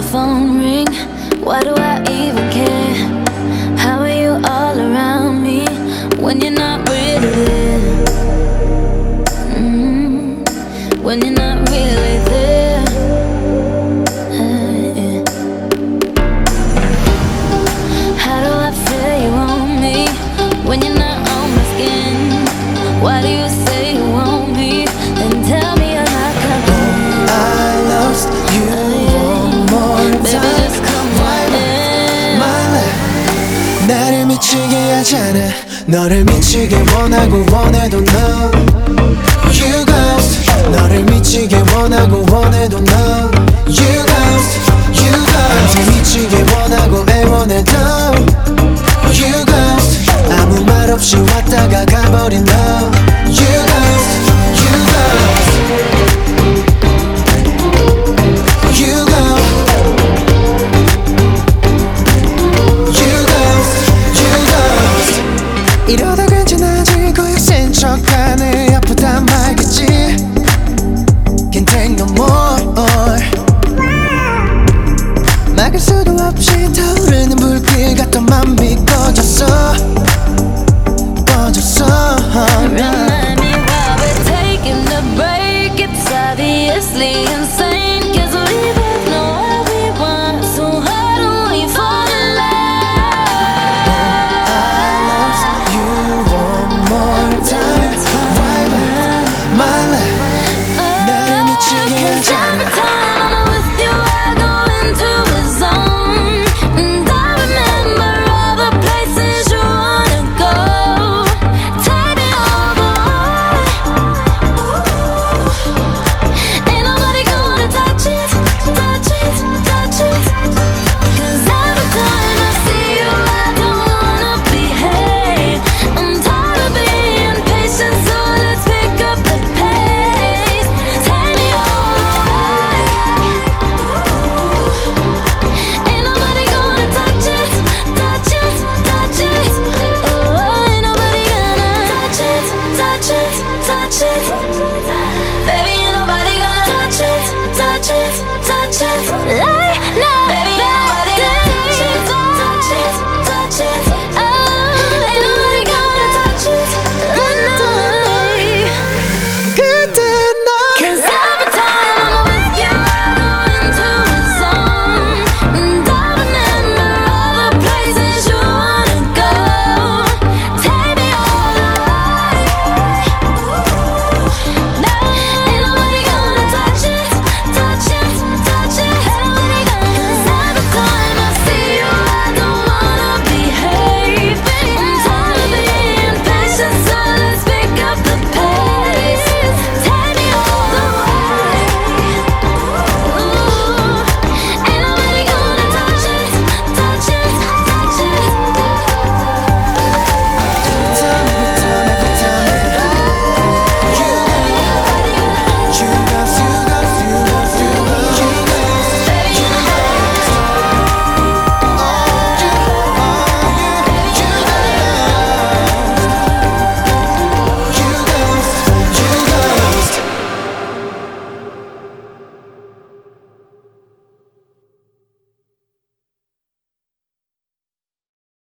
the phone ring? Why do I even care? How are you all around me when you're not really there? Mm -hmm. When you're not 미치게 하잖아. 너를 미치게 원하고 원해도 너. 막을 수도 없이 타오르는 불길 같던 맘이 꺼졌어. 꺼졌어. touch it right now. Baby,